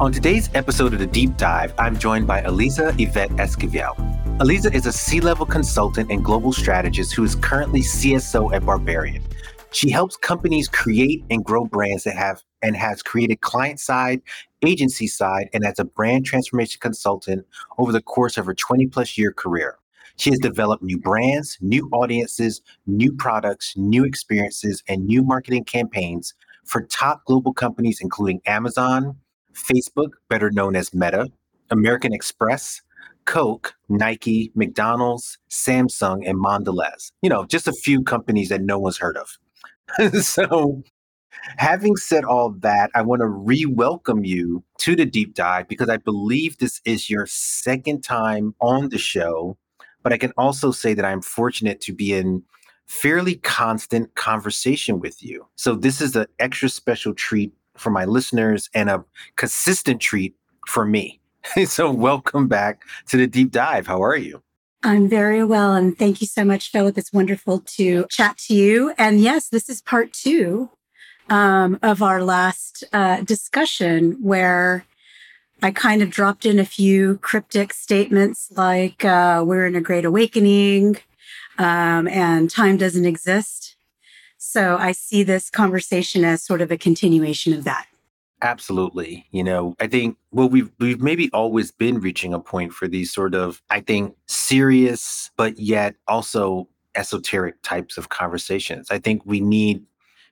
On today's episode of The Deep Dive, I'm joined by Eliza Yvette Esquivel. Eliza is a C level consultant and global strategist who is currently CSO at Barbarian. She helps companies create and grow brands that have and has created client side, agency side, and as a brand transformation consultant over the course of her 20 plus year career. She has developed new brands, new audiences, new products, new experiences, and new marketing campaigns for top global companies, including Amazon, Facebook, better known as Meta, American Express, Coke, Nike, McDonald's, Samsung, and Mondelez. You know, just a few companies that no one's heard of. so, having said all that, I want to re welcome you to the deep dive because I believe this is your second time on the show. But I can also say that I'm fortunate to be in fairly constant conversation with you. So, this is an extra special treat for my listeners and a consistent treat for me. so, welcome back to the deep dive. How are you? I'm very well. And thank you so much, Philip. It's wonderful to chat to you. And yes, this is part two um, of our last uh, discussion where I kind of dropped in a few cryptic statements like uh, we're in a great awakening um, and time doesn't exist. So I see this conversation as sort of a continuation of that. Absolutely. You know, I think well we've we've maybe always been reaching a point for these sort of I think serious but yet also esoteric types of conversations. I think we need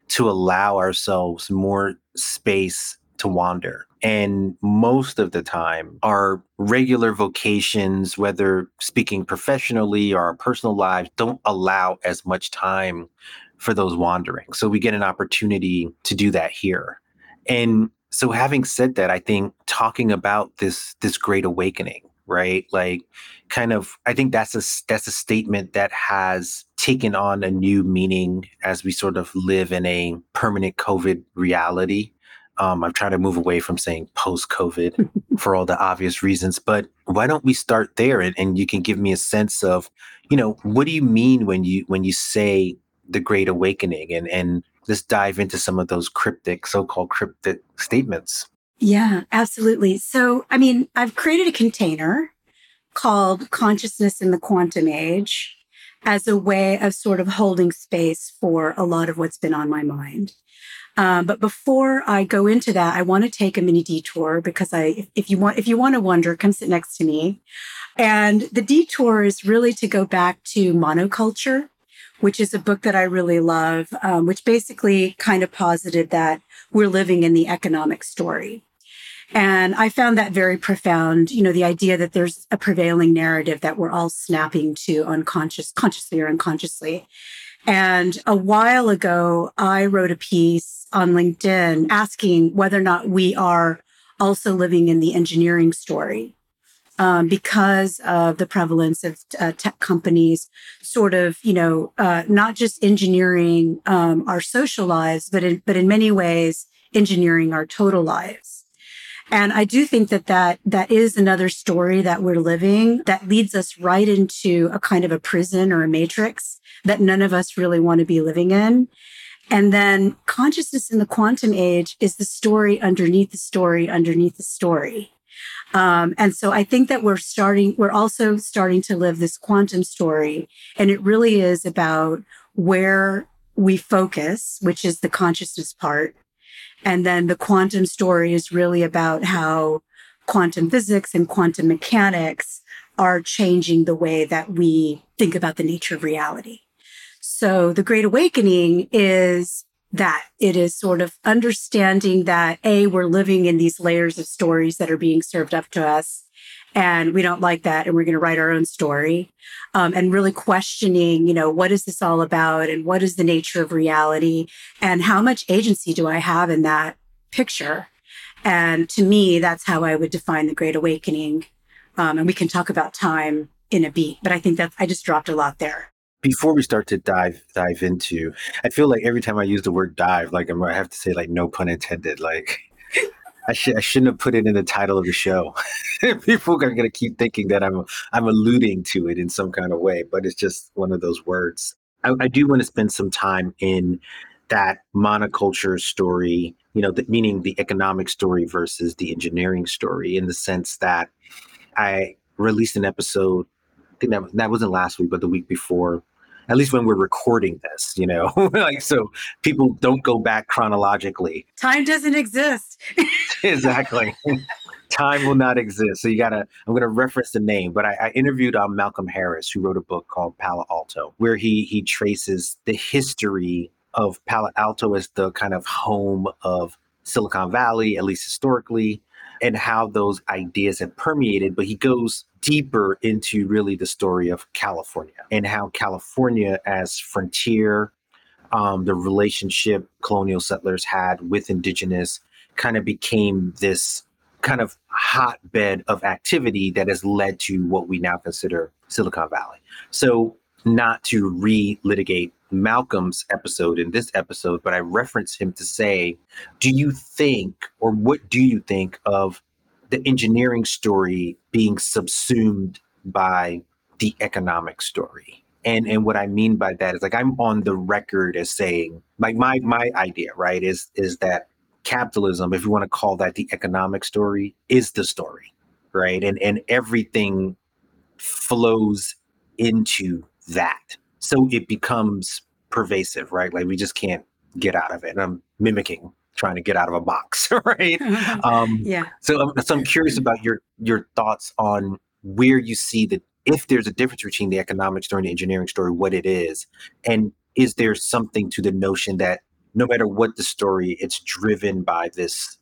to allow ourselves more space to wander. And most of the time, our regular vocations, whether speaking professionally or our personal lives, don't allow as much time for those wandering. So we get an opportunity to do that here. And so having said that, I think talking about this this great awakening, right? Like kind of I think that's a that's a statement that has taken on a new meaning as we sort of live in a permanent COVID reality. Um, I'm trying to move away from saying post COVID for all the obvious reasons, but why don't we start there and, and you can give me a sense of, you know, what do you mean when you when you say the Great Awakening and and let's dive into some of those cryptic, so-called cryptic statements. Yeah, absolutely. So, I mean, I've created a container called Consciousness in the Quantum Age as a way of sort of holding space for a lot of what's been on my mind. Um, but before I go into that, I want to take a mini detour because I, if you want, if you want to wonder, come sit next to me. And the detour is really to go back to monoculture which is a book that I really love, um, which basically kind of posited that we're living in the economic story. And I found that very profound, you know, the idea that there's a prevailing narrative that we're all snapping to unconscious, consciously or unconsciously. And a while ago, I wrote a piece on LinkedIn asking whether or not we are also living in the engineering story um, because of the prevalence of uh, tech companies sort of, you know, uh, not just engineering um, our social lives, but in, but in many ways, engineering our total lives. And I do think that, that that is another story that we're living that leads us right into a kind of a prison or a matrix that none of us really want to be living in. And then consciousness in the quantum age is the story underneath the story underneath the story. Um, and so I think that we're starting, we're also starting to live this quantum story. And it really is about where we focus, which is the consciousness part. And then the quantum story is really about how quantum physics and quantum mechanics are changing the way that we think about the nature of reality. So the Great Awakening is that it is sort of understanding that a we're living in these layers of stories that are being served up to us and we don't like that and we're going to write our own story um, and really questioning you know what is this all about and what is the nature of reality and how much agency do i have in that picture And to me, that's how I would define the Great Awakening. Um, and we can talk about time in a beat, but I think that I just dropped a lot there. Before we start to dive dive into, I feel like every time I use the word dive, like I'm, I have to say like no pun intended. Like I should I shouldn't have put it in the title of the show. People are going to keep thinking that I'm I'm alluding to it in some kind of way, but it's just one of those words. I, I do want to spend some time in that monoculture story, you know, the, meaning the economic story versus the engineering story, in the sense that I released an episode. I think that that wasn't last week, but the week before. At least when we're recording this, you know, like so people don't go back chronologically. Time doesn't exist. exactly. Time will not exist. So you gotta. I'm gonna reference the name, but I, I interviewed um, Malcolm Harris, who wrote a book called Palo Alto, where he he traces the history of Palo Alto as the kind of home of Silicon Valley, at least historically, and how those ideas have permeated. But he goes deeper into really the story of California and how California, as frontier, um, the relationship colonial settlers had with indigenous, kind of became this kind of hotbed of activity that has led to what we now consider Silicon Valley. So, not to re litigate Malcolm's episode in this episode, but I reference him to say, do you think, or what do you think of the engineering story being subsumed by the economic story? And and what I mean by that is like I'm on the record as saying, like my my idea, right, is is that capitalism, if you want to call that the economic story, is the story, right? And and everything flows into that so it becomes pervasive, right? Like we just can't get out of it. And I'm mimicking trying to get out of a box, right? Um, yeah. So, um, so I'm curious about your your thoughts on where you see that if there's a difference between the economic story and the engineering story, what it is, and is there something to the notion that no matter what the story, it's driven by this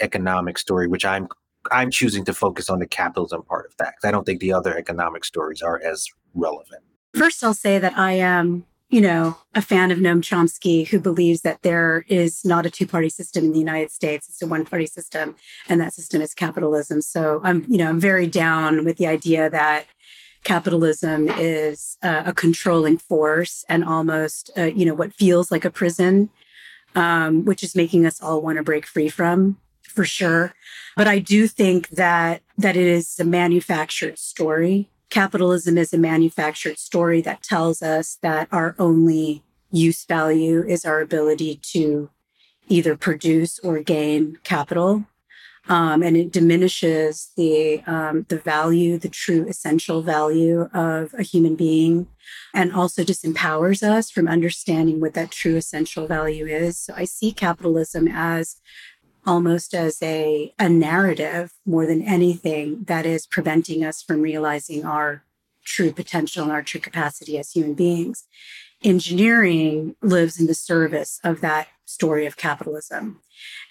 economic story, which I'm I'm choosing to focus on the capitalism part of that. I don't think the other economic stories are as relevant. First, I'll say that I am, you know, a fan of Noam Chomsky who believes that there is not a two party system in the United States. It's a one party system, and that system is capitalism. So I'm, you know, I'm very down with the idea that capitalism is uh, a controlling force and almost, uh, you know, what feels like a prison, um, which is making us all want to break free from for sure. But I do think that that it is a manufactured story capitalism is a manufactured story that tells us that our only use value is our ability to either produce or gain capital. Um, and it diminishes the um, the value, the true essential value of a human being, and also disempowers us from understanding what that true essential value is. So I see capitalism as almost as a, a narrative more than anything that is preventing us from realizing our true potential and our true capacity as human beings. Engineering lives in the service of that story of capitalism.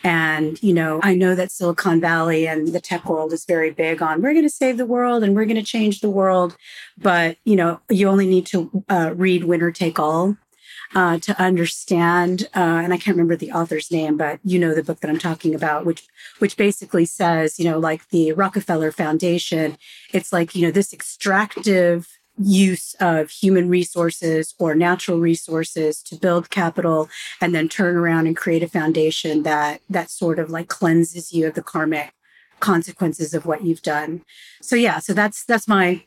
And, you know, I know that Silicon Valley and the tech world is very big on we're going to save the world and we're going to change the world. But, you know, you only need to uh, read Winner Take All uh, to understand. Uh, and I can't remember the author's name, but you know the book that I'm talking about, which which basically says, you know, like the Rockefeller Foundation, it's like you know this extractive use of human resources or natural resources to build capital and then turn around and create a foundation that that sort of like cleanses you of the karmic consequences of what you've done so yeah so that's that's my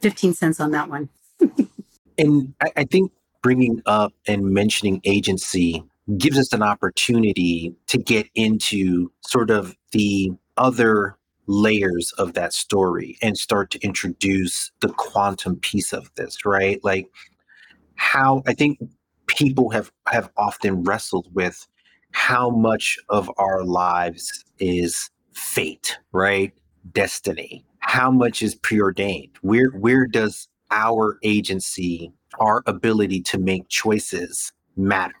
15 cents on that one and I, I think bringing up and mentioning agency gives us an opportunity to get into sort of the other layers of that story and start to introduce the quantum piece of this right? Like how i think people have have often wrestled with how much of our lives is fate right? Destiny. How much is preordained? Where where does our agency our ability to make choices matter.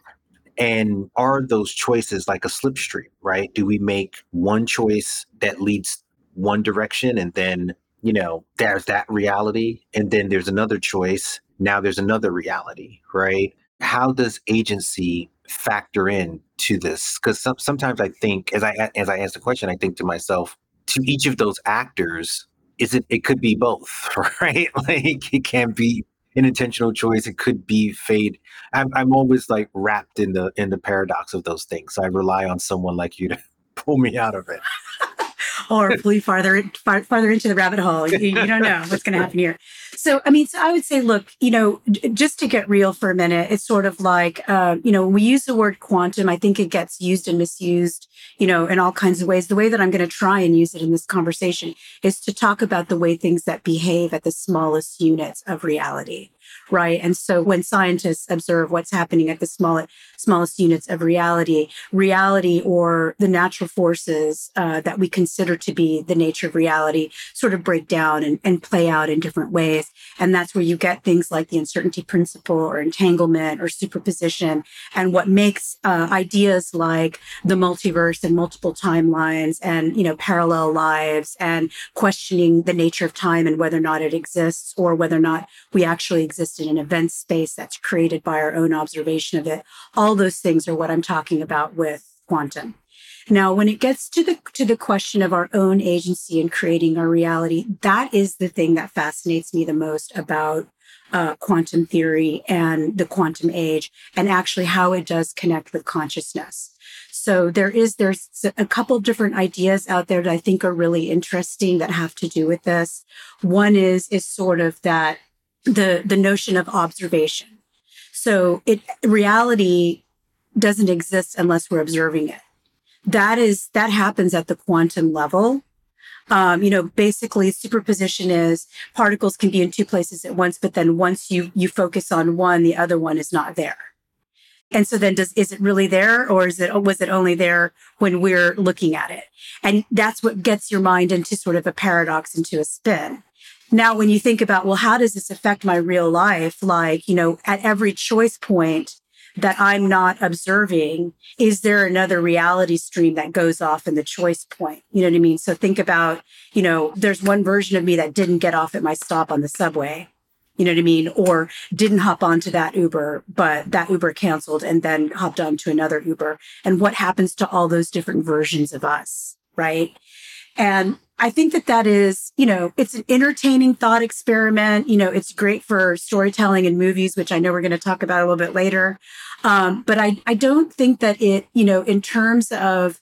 And are those choices like a slipstream, right? Do we make one choice that leads one direction and then, you know, there's that reality and then there's another choice, now there's another reality, right? How does agency factor in to this? Because some, sometimes I think, as I as I ask the question, I think to myself, to each of those actors, is it? It could be both, right? Like it can be an intentional choice. It could be fate. I'm I'm always like wrapped in the in the paradox of those things. I rely on someone like you to pull me out of it. Or flee farther far, farther into the rabbit hole. You, you don't know what's going to happen here. So, I mean, so I would say, look, you know, just to get real for a minute, it's sort of like, uh, you know, we use the word quantum, I think it gets used and misused, you know, in all kinds of ways. The way that I'm going to try and use it in this conversation is to talk about the way things that behave at the smallest units of reality right? And so when scientists observe what's happening at the smallest smallest units of reality, reality or the natural forces uh, that we consider to be the nature of reality sort of break down and, and play out in different ways. And that's where you get things like the uncertainty principle or entanglement or superposition. And what makes uh, ideas like the multiverse and multiple timelines and, you know, parallel lives and questioning the nature of time and whether or not it exists or whether or not we actually exist in an event space that's created by our own observation of it. All those things are what I'm talking about with quantum. Now, when it gets to the to the question of our own agency in creating our reality, that is the thing that fascinates me the most about uh, quantum theory and the quantum age, and actually how it does connect with consciousness. So there is there's a couple different ideas out there that I think are really interesting that have to do with this. One is is sort of that the the notion of observation. So it reality doesn't exist unless we're observing it. That is that happens at the quantum level. Um, you know, basically superposition is particles can be in two places at once, but then once you you focus on one, the other one is not there. And so then does is it really there or is it was it only there when we're looking at it? And that's what gets your mind into sort of a paradox into a spin. Now, when you think about, well, how does this affect my real life? Like, you know, at every choice point that I'm not observing, is there another reality stream that goes off in the choice point? You know what I mean? So think about, you know, there's one version of me that didn't get off at my stop on the subway. You know what I mean? Or didn't hop onto that Uber, but that Uber canceled and then hopped onto another Uber. And what happens to all those different versions of us? Right. And I think that that is, you know, it's an entertaining thought experiment. You know, it's great for storytelling and movies, which I know we're going to talk about a little bit later. Um, but I, I don't think that it, you know, in terms of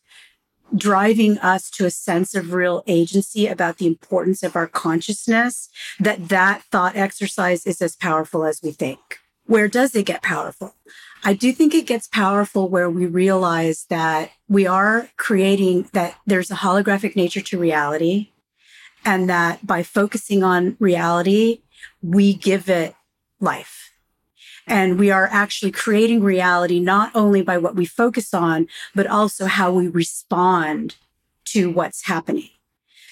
driving us to a sense of real agency about the importance of our consciousness, that that thought exercise is as powerful as we think. Where does it get powerful? I do think it gets powerful where we realize that we are creating that there's a holographic nature to reality and that by focusing on reality, we give it life. And we are actually creating reality not only by what we focus on, but also how we respond to what's happening.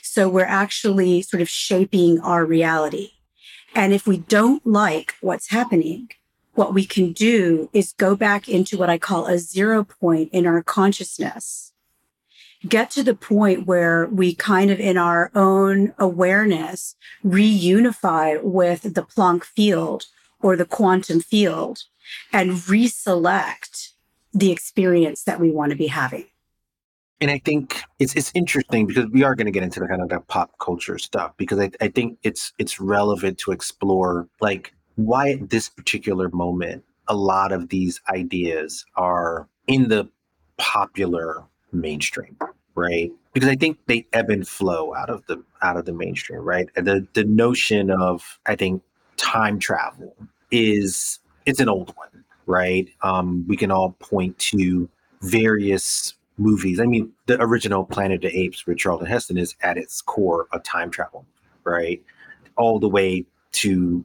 So we're actually sort of shaping our reality. And if we don't like what's happening, what we can do is go back into what I call a zero point in our consciousness. Get to the point where we kind of in our own awareness reunify with the Planck field or the quantum field and reselect the experience that we want to be having. And I think it's it's interesting because we are going to get into the kind of the pop culture stuff because I, I think it's it's relevant to explore like why at this particular moment a lot of these ideas are in the popular mainstream right? Because i think they ebb and flow out of the out of the mainstream right? And the the notion of i think time travel is it's an old one right? Um we can all point to various movies. I mean the original planet of the apes with charlton heston is at its core a time travel right? All the way to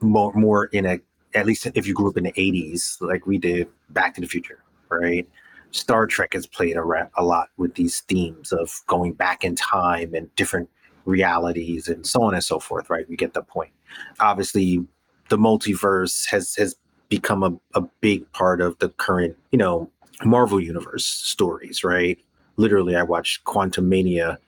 more more in a at least if you grew up in the 80s like we did back to the future right? Star trek has played a, a lot with these themes of going back in time and different realities and so on and so forth right? We get the point. Obviously the multiverse has has become a, a big part of the current you know marvel universe stories right? Literally i watched Quantumania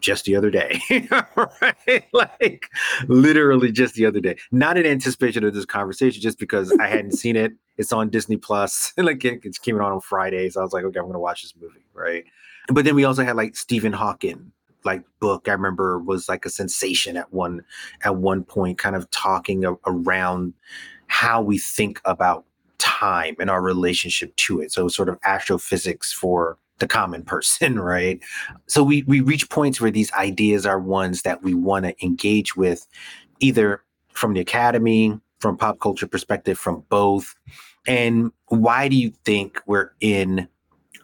just the other day, right? Like literally just the other day. Not in anticipation of this conversation, just because I hadn't seen it. It's on Disney Plus, and like it, it's came out on Friday, so I was like, okay, I'm gonna watch this movie, right? But then we also had like Stephen Hawking, like book. I remember was like a sensation at one at one point, kind of talking a, around how we think about time and our relationship to it. So sort of astrophysics for the common person, right? So we we reach points where these ideas are ones that we want to engage with, either from the academy, from pop culture perspective, from both. And why do you think we're in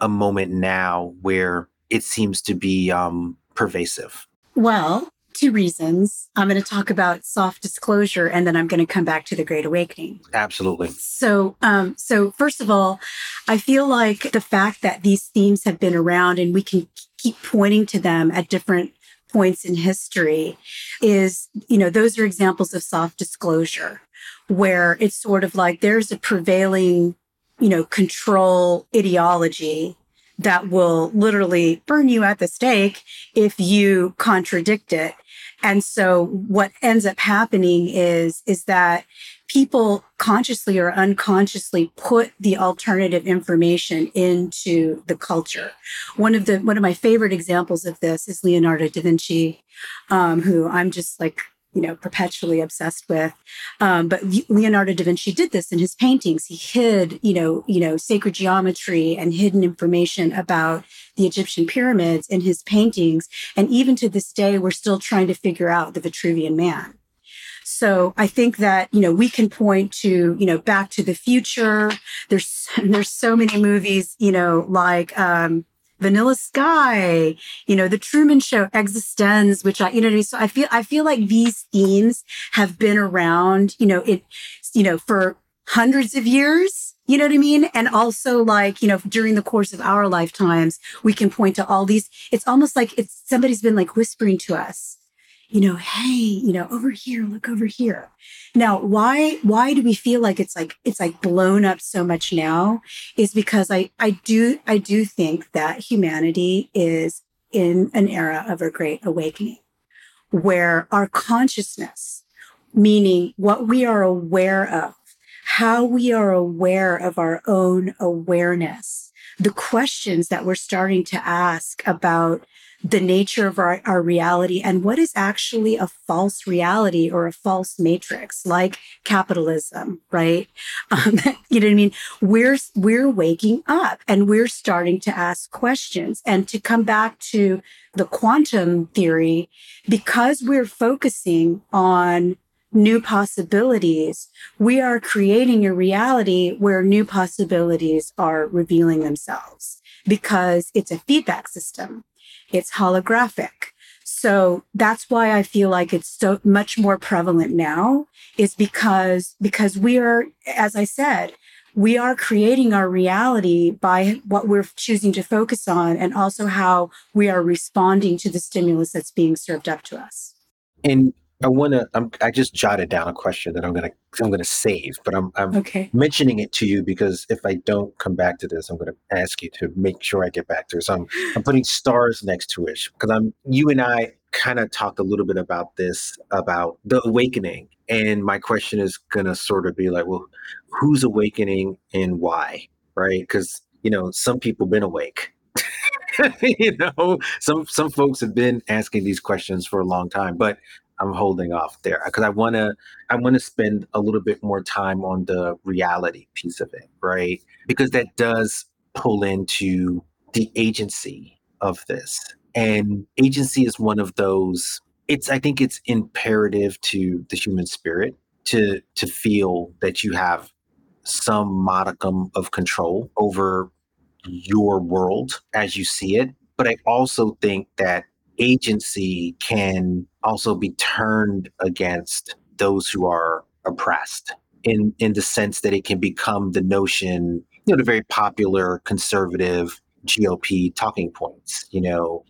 a moment now where it seems to be um, pervasive? Well, two reasons. I'm going to talk about soft disclosure, and then I'm going to come back to the Great Awakening. Absolutely. So, um, so first of all, I feel like the fact that these themes have been around and we can keep pointing to them at different points in history is, you know, those are examples of soft disclosure where it's sort of like there's a prevailing, you know, control ideology that will literally burn you at the stake if you contradict it. And so what ends up happening is, is that people consciously or unconsciously put the alternative information into the culture. One of the, one of my favorite examples of this is Leonardo da Vinci, um, who I'm just like you know, perpetually obsessed with. Um, but Leonardo da Vinci did this in his paintings. He hid, you know, you know, sacred geometry and hidden information about the Egyptian pyramids in his paintings. And even to this day, we're still trying to figure out the Vitruvian man. So I think that, you know, we can point to, you know, Back to the Future. There's, there's so many movies, you know, like, um, Vanilla Sky, you know, the Truman Show, eXistenZ, which I, you know, i mean so I feel I feel like these themes have been around, you know, it, you know, for hundreds of years. You know what I mean? And also like, you know, during the course of our lifetimes, we can point to all these. It's almost like it's somebody's been like whispering to us, you know, hey, you know, over here, look over here. Now, why why do we feel like it's like it's like blown up so much now is because I I do I do think that humanity is in an era of a great awakening where our consciousness, meaning what we are aware of, how we are aware of our own awareness, the questions that we're starting to ask about the nature of our, our reality and what is actually a false reality or a false matrix like capitalism right? Um, you know what i mean? We're we're waking up and we're starting to ask questions. And to come back to the quantum theory because we're focusing on new possibilities, we are creating a reality where new possibilities are revealing themselves because it's a feedback system it's holographic. So that's why I feel like it's so much more prevalent now is because, because we are, as I said, we are creating our reality by what we're choosing to focus on and also how we are responding to the stimulus that's being served up to us. And I want to. I just jotted down a question that I'm gonna. I'm gonna save, but I'm. I'm okay. mentioning it to you because if I don't come back to this, I'm gonna ask you to make sure I get back to it. So I'm. I'm putting stars next to it because I'm. You and I kind of talked a little bit about this about the awakening, and my question is gonna sort of be like, well, who's awakening and why, right? Because you know, some people been awake. you know, some some folks have been asking these questions for a long time, but I'm holding off there because I want to I want to spend a little bit more time on the reality piece of it, right? Because that does pull into the agency of this. And agency is one of those it's I think it's imperative to the human spirit to to feel that you have some modicum of control over your world as you see it. But I also think that agency can also be turned against those who are oppressed in in the sense that it can become the notion you know the very popular conservative gop talking points you know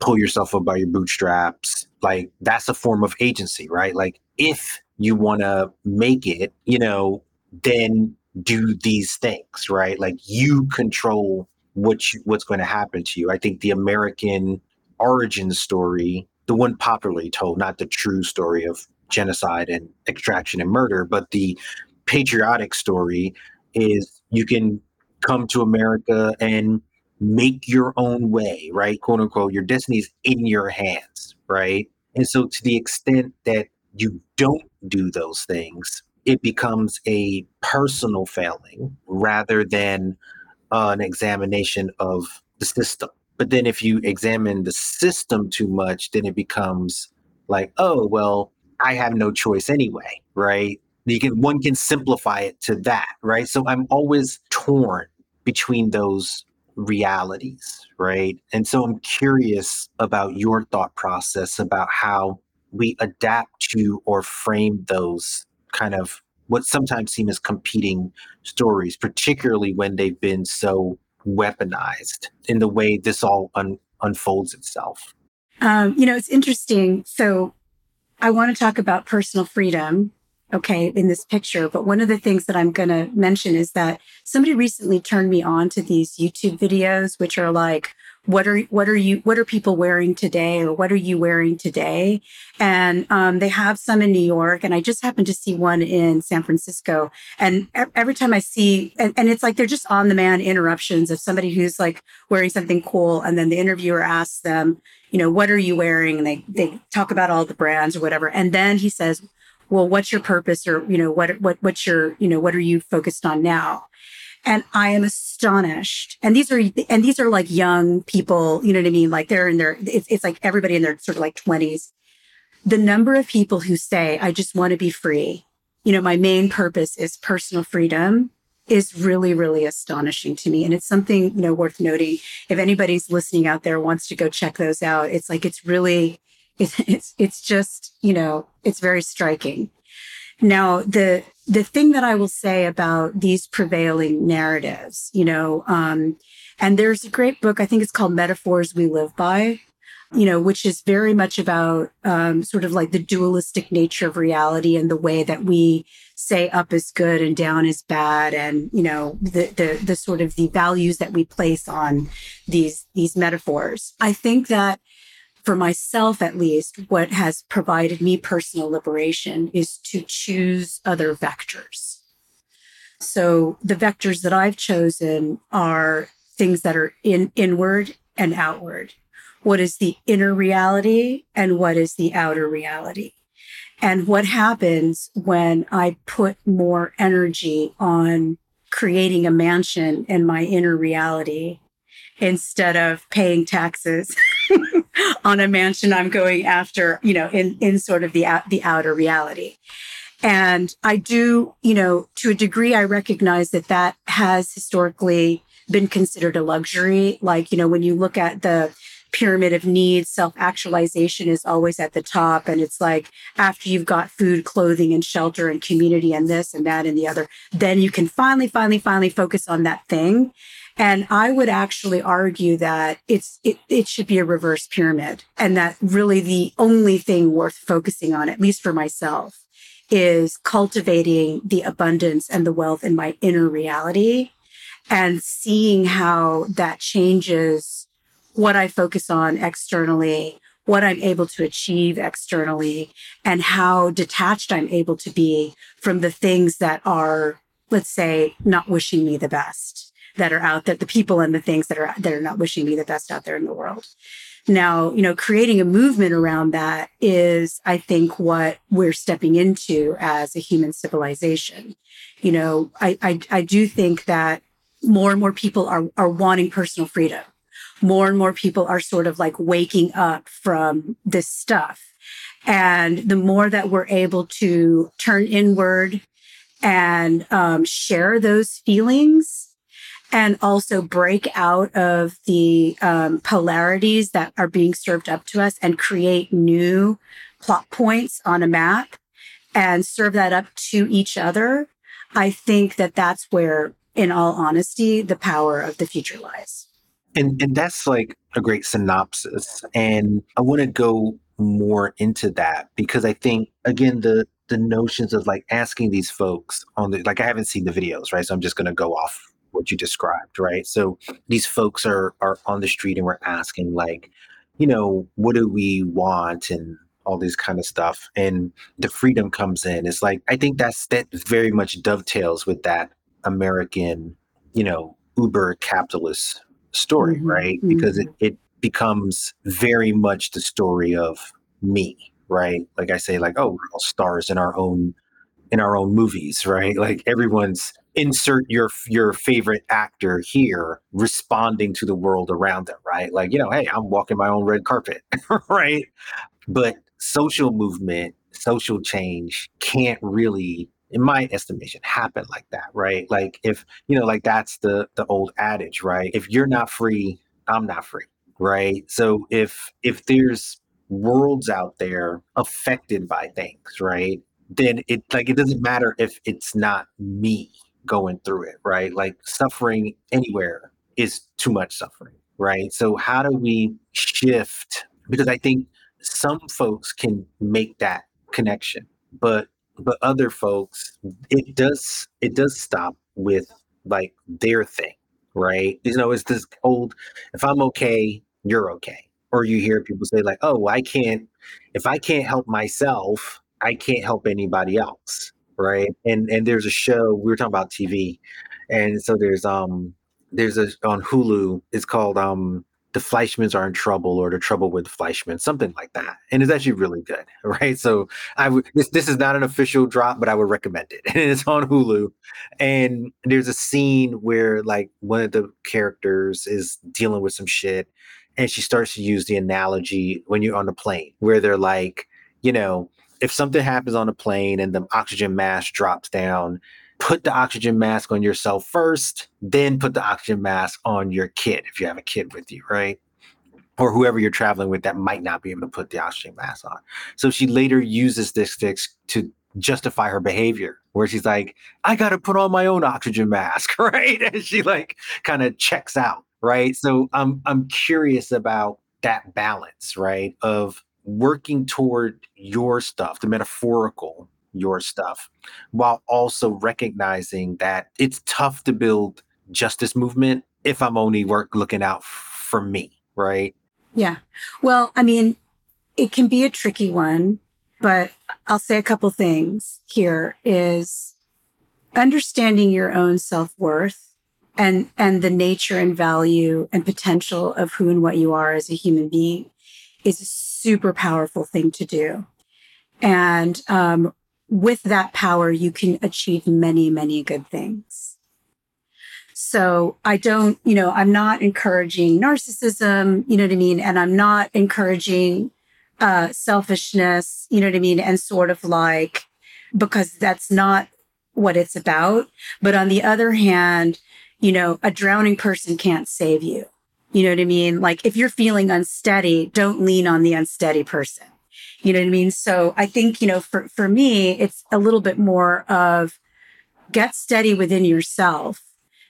pull yourself up by your bootstraps. Like that's a form of agency right? Like if you want to make it you know then do these things right? Like you control what you, what's going to happen to you. I think the american origin story, the one popularly told, not the true story of genocide and extraction and murder, but the patriotic story is you can come to America and make your own way, right? Quote unquote, your destiny is in your hands, right? And so, to the extent that you don't do those things, it becomes a personal failing rather than uh, an examination of the system. But then, if you examine the system too much, then it becomes like, oh, well, I have no choice anyway, right? You can one can simplify it to that, right? So I'm always torn between those realities, right? And so I'm curious about your thought process about how we adapt to or frame those kind of what sometimes seem as competing stories, particularly when they've been so weaponized in the way this all un- unfolds itself. Um, you know, it's interesting. So I want to talk about personal freedom okay, in this picture. But one of the things that I'm going to mention is that somebody recently turned me on to these YouTube videos, which are like, what are what are you what are people wearing today or what are you wearing today? And um, they have some in new york and i just happened to see one in san francisco. And every time i see and, and it's like they're just on the man interruptions. Of somebody who's like wearing something cool and then the interviewer asks them you know what are you wearing? and they they talk about all the brands or whatever. And then he says well, what's your purpose or, you know, what, what, what's your, you know, what are you focused on now? And I am astonished. And these are, and these are like young people, you know what I mean? Like they're in their, it's, it's like everybody in their sort of like 20s. The number of people who say, I just want to be free. You know, my main purpose is personal freedom is really, really astonishing to me. And it's something, you know, worth noting. If anybody's listening out there wants to go check those out, it's like, it's really, it's, it's, it's just, you know, it's very striking. Now, the, the thing that I will say about these prevailing narratives, you know, um, and there's a great book, I think it's called Metaphors We Live By, you know, which is very much about um, sort of like the dualistic nature of reality and the way that we say up is good and down is bad, and you know, the the the sort of the values that we place on these these metaphors. I think that for myself at least, what has provided me personal liberation is to choose other vectors. So the vectors that I've chosen are things that are in inward and outward. What is the inner reality and what is the outer reality? And what happens when I put more energy on creating a mansion in my inner reality instead of paying taxes on a mansion I'm going after, you know, in, in sort of the, the outer reality. And I do, you know, to a degree, I recognize that that has historically been considered a luxury. Like, you know, when you look at the pyramid of needs, self actualization is always at the top. And it's like after you've got food, clothing, and shelter, and community, and this and that and the other, then you can finally, finally, finally focus on that thing. And I would actually argue that it's it, it should be a reverse pyramid and that really the only thing worth focusing on, at least for myself, is cultivating the abundance and the wealth in my inner reality and seeing how that changes what I focus on externally, what I'm able to achieve externally, and how detached I'm able to be from the things that are, let's say, not wishing me the best that are out there, the people and the things that are that are not wishing me the best out there in the world. Now, you know, creating a movement around that is, I think, what we're stepping into as a human civilization. You know, I I, I do think that more and more people are are wanting personal freedom. More and more people are sort of like waking up from this stuff. And the more that we're able to turn inward and um, share those feelings and also break out of the um, polarities that are being served up to us and create new plot points on a map and serve that up to each other, I think that that's where, in all honesty, the power of the future lies. And and that's like a great synopsis. And I want to go more into that because I think again the the notions of like asking these folks on the like I haven't seen the videos, right? So I'm just gonna go off what you described, right? So these folks are are on the street and we're asking like, you know, what do we want and all this kind of stuff. And the freedom comes in. It's like, I think that's that very much dovetails with that American, you know, uber capitalist story, mm-hmm. right? Mm-hmm. Because it, it becomes very much the story of me, right? Like I say, like, oh, we're all stars in our own in our own movies, right? Like everyone's insert your your favorite actor here responding to the world around them, right? Like, you know, hey, I'm walking my own red carpet, right? But social movement, social change can't really in my estimation happen like that right? Like if you know like that's the the old adage right? If you're not free i'm not free right? So if if there's worlds out there affected by things right? Then it like it doesn't matter if it's not me going through it right like suffering anywhere is too much suffering right so how do we shift because i think some folks can make that connection, but but other folks, it does it does stop with like their thing, right? You know, it's this old if I'm okay, you're okay. Or you hear people say like, "Oh, I can't if I can't help myself, I can't help anybody else." Right? And and there's a show we were talking about TV, and so there's um there's a on Hulu. It's called um the Fleishmans are in trouble or the trouble with Fleishman, something like that. And it's actually really good, right? So I would this this is not an official drop, but I would recommend it. And it's on Hulu. And there's a scene where like one of the characters is dealing with some shit and she starts to use the analogy when you're on the plane where they're like, you know, if something happens on a plane and the oxygen mask drops down, put the oxygen mask on yourself first, then put the oxygen mask on your kid if you have a kid with you, right? Or whoever you're traveling with that might not be able to put the oxygen mask on. So she later uses this to justify her behavior, where she's like, I got to put on my own oxygen mask, right? And she like kind of checks out, right? So I'm I'm curious about that balance, right? Of working toward your stuff, the metaphorical your stuff while also recognizing that it's tough to build justice movement if I'm only work looking out for me, right? Yeah. Well, I mean, it can be a tricky one, but I'll say a couple things here is understanding your own self-worth and and the nature and value and potential of who and what you are as a human being is super powerful thing to do. And um, with that power, you can achieve many, many good things. So I don't, you know, I'm not encouraging narcissism, you know what I mean? And I'm not encouraging uh, selfishness, you know what I mean? And sort of like, because that's not what it's about. But on the other hand, you know, a drowning person can't save you. You know what I mean? Like if you're feeling unsteady, don't lean on the unsteady person. You know what I mean? So I think, you know, for, for me, it's a little bit more of get steady within yourself.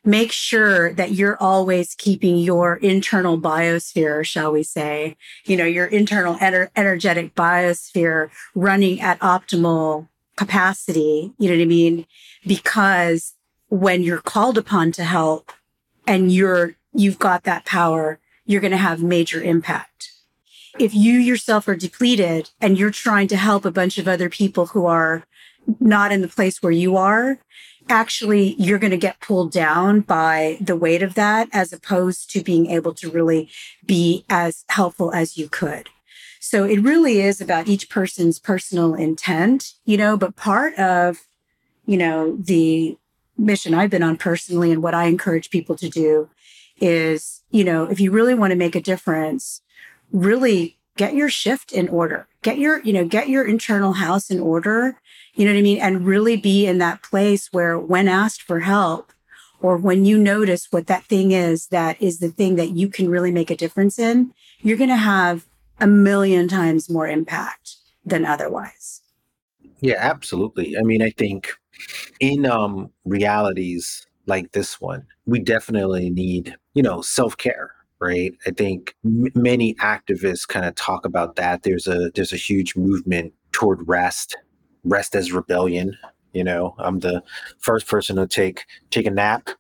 Make sure that you're always keeping your internal biosphere, shall we say, you know, your internal ener- energetic biosphere running at optimal capacity. You know what I mean? Because when you're called upon to help and you're, you've got that power, you're going to have major impact if you yourself are depleted and you're trying to help a bunch of other people who are not in the place where you are, actually you're going to get pulled down by the weight of that as opposed to being able to really be as helpful as you could. So it really is about each person's personal intent, you know, but part of, you know, the mission I've been on personally and what I encourage people to do is, you know, if you really want to make a difference, really get your shift in order. Get your, you know, get your internal house in order. You know what I mean? And really be in that place where when asked for help or when you notice what that thing is that is the thing that you can really make a difference in, you're going to have a million times more impact than otherwise. Yeah, absolutely. I mean, I think in um realities like this one, we definitely need, you know, self-care right? I think m- many activists kind of talk about that. There's a there's a huge movement toward rest, rest as rebellion. You know, I'm the first person to take take a nap.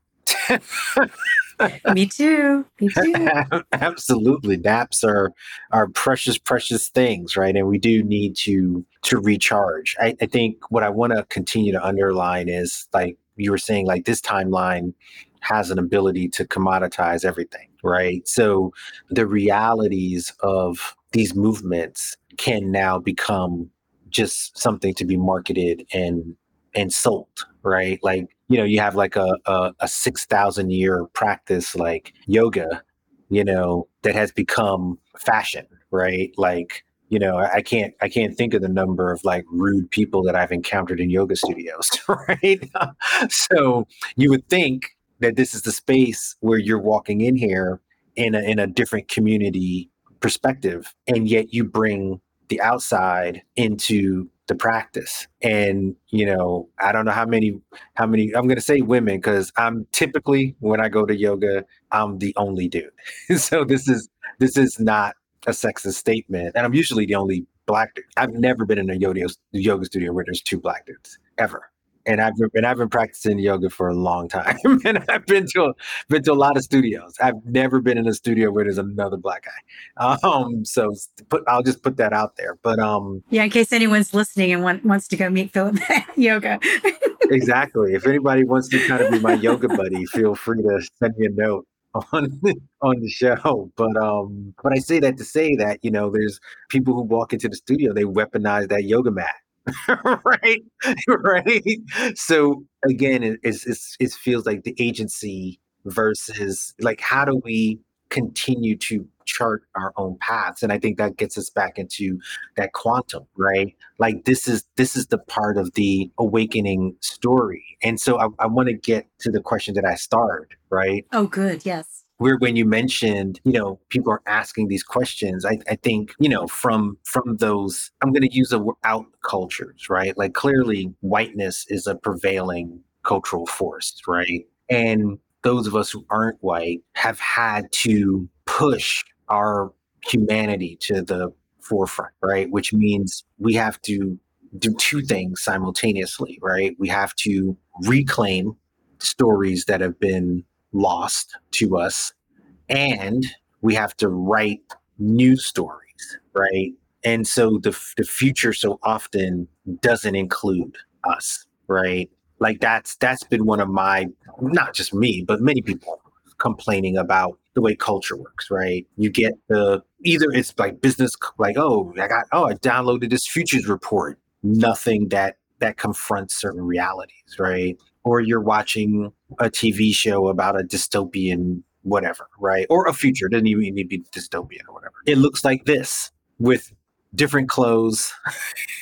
Me too. Me too. Absolutely. Naps are are precious, precious things, right? And we do need to to recharge. I, I think what I want to continue to underline is like you were saying, like this timeline has an ability to commoditize everything, right? So the realities of these movements can now become just something to be marketed and and sold, right? Like you know, you have like a a, a six thousand year practice like yoga, you know, that has become fashion, right? Like you know i can't i can't think of the number of like rude people that i've encountered in yoga studios right so you would think that this is the space where you're walking in here in a in a different community perspective and yet you bring the outside into the practice. And you know i don't know how many how many i'm going to say women because i'm typically when i go to yoga i'm the only dude. So this is this is not a sexist statement and i'm usually the only black dude. I've never been in a yoga yoga studio where there's two black dudes ever and I've been, and I've been practicing yoga for a long time, and I've been to been to a lot of studios. I've never been in a studio where there's another black guy. Um, so put I'll just put that out there. But um, yeah, in case anyone's listening and want, wants to go meet Philip yoga. exactly. If anybody wants to kind of be my yoga buddy, feel free to send me a note on on the show. But um, but I say that to say that you know, there's people who walk into the studio, they weaponize that yoga mat right right. So again it, it's, it feels like the agency versus like how do we continue to chart our own paths? And i think that gets us back into that quantum right? Like this is this is the part of the awakening story. And so i, I want to get to the question that i started right? Oh good yes where when you mentioned you know people are asking these questions i, I think you know from from those i'm going to use a out cultures right? Like clearly whiteness is a prevailing cultural force right? And those of us who aren't white have had to push our humanity to the forefront right? Which means we have to do two things simultaneously right? We have to reclaim stories that have been lost to us and we have to write new stories right? And so the, the future so often doesn't include us right? Like that's that's been one of my not just me but many people complaining about the way culture works right? You get the either it's like business like oh i got oh i downloaded this futures report. Nothing that that confronts certain realities right or you're watching a TV show about a dystopian whatever, right? Or a future. It doesn't even need to be dystopian or whatever. It looks like this with different clothes,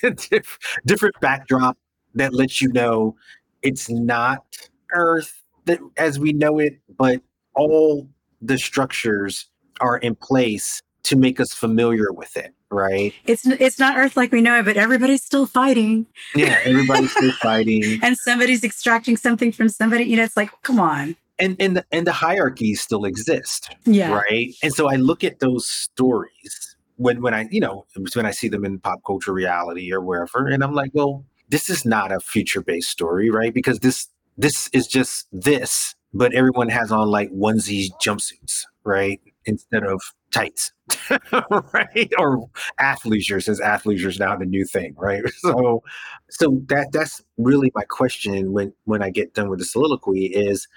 different backdrop that lets you know it's not Earth that, as we know it, but all the structures are in place to make us familiar with it, right? It's it's not Earth like we know it, but everybody's still fighting. Yeah, everybody's still fighting, and somebody's extracting something from somebody. You know, it's like, come on. And and the, and the hierarchies still exist. Yeah. Right. And so I look at those stories when when I you know when I see them in pop culture reality or wherever, and I'm like, well, this is not a future based story, right? Because this this is just this, but everyone has on like onesie jumpsuits, right? Instead of tights, right? Or athleisure, since athleisure is now the new thing, right? So, so that that's really my question when when I get done with the soliloquy is,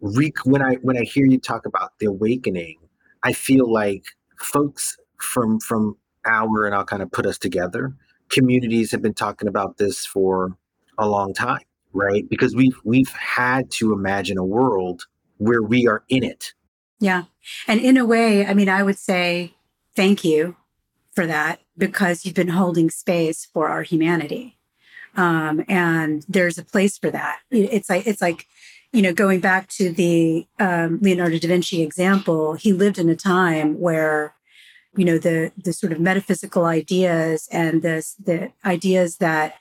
re- when I when I hear you talk about the awakening, I feel like folks from from our and I'll kind of put us together. Communities have been talking about this for a long time, right? Because we've we've had to imagine a world where we are in it yeah. And in a way, I mean, I would say thank you for that because you've been holding space for our humanity. Um, and there's a place for that. It's like, it's like, you know, going back to the um, Leonardo da Vinci example, he lived in a time where, you know, the the sort of metaphysical ideas and the the ideas that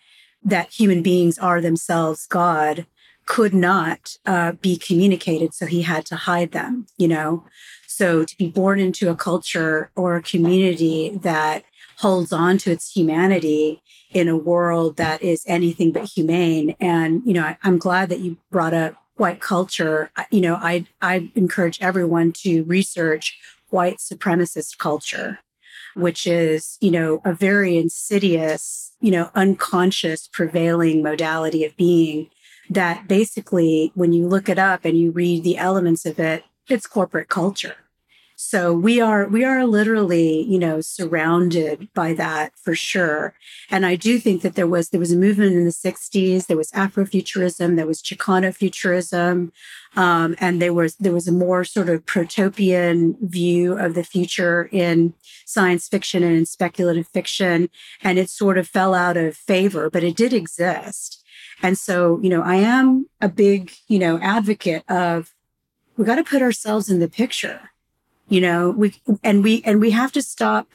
that human beings are themselves God could not uh, be communicated. So he had to hide them, you know? So to be born into a culture or a community that holds on to its humanity in a world that is anything but humane. And, you know, I, am glad that you brought up white culture, you know, I I encourage everyone to research white supremacist culture, which is, you know, a very insidious, you know, unconscious prevailing modality of being that basically when you look it up and you read the elements of it, it's corporate culture. So we are we are literally, you know, surrounded by that for sure. And I do think that there was there was a movement in the 60s, there was Afrofuturism, there was Chicano futurism, um, and there was there was a more sort of protopian view of the future in science fiction and in speculative fiction. And it sort of fell out of favor, but it did exist. And so, you know, I am a big, you know, advocate of we got to put ourselves in the picture you know we and we and we have to stop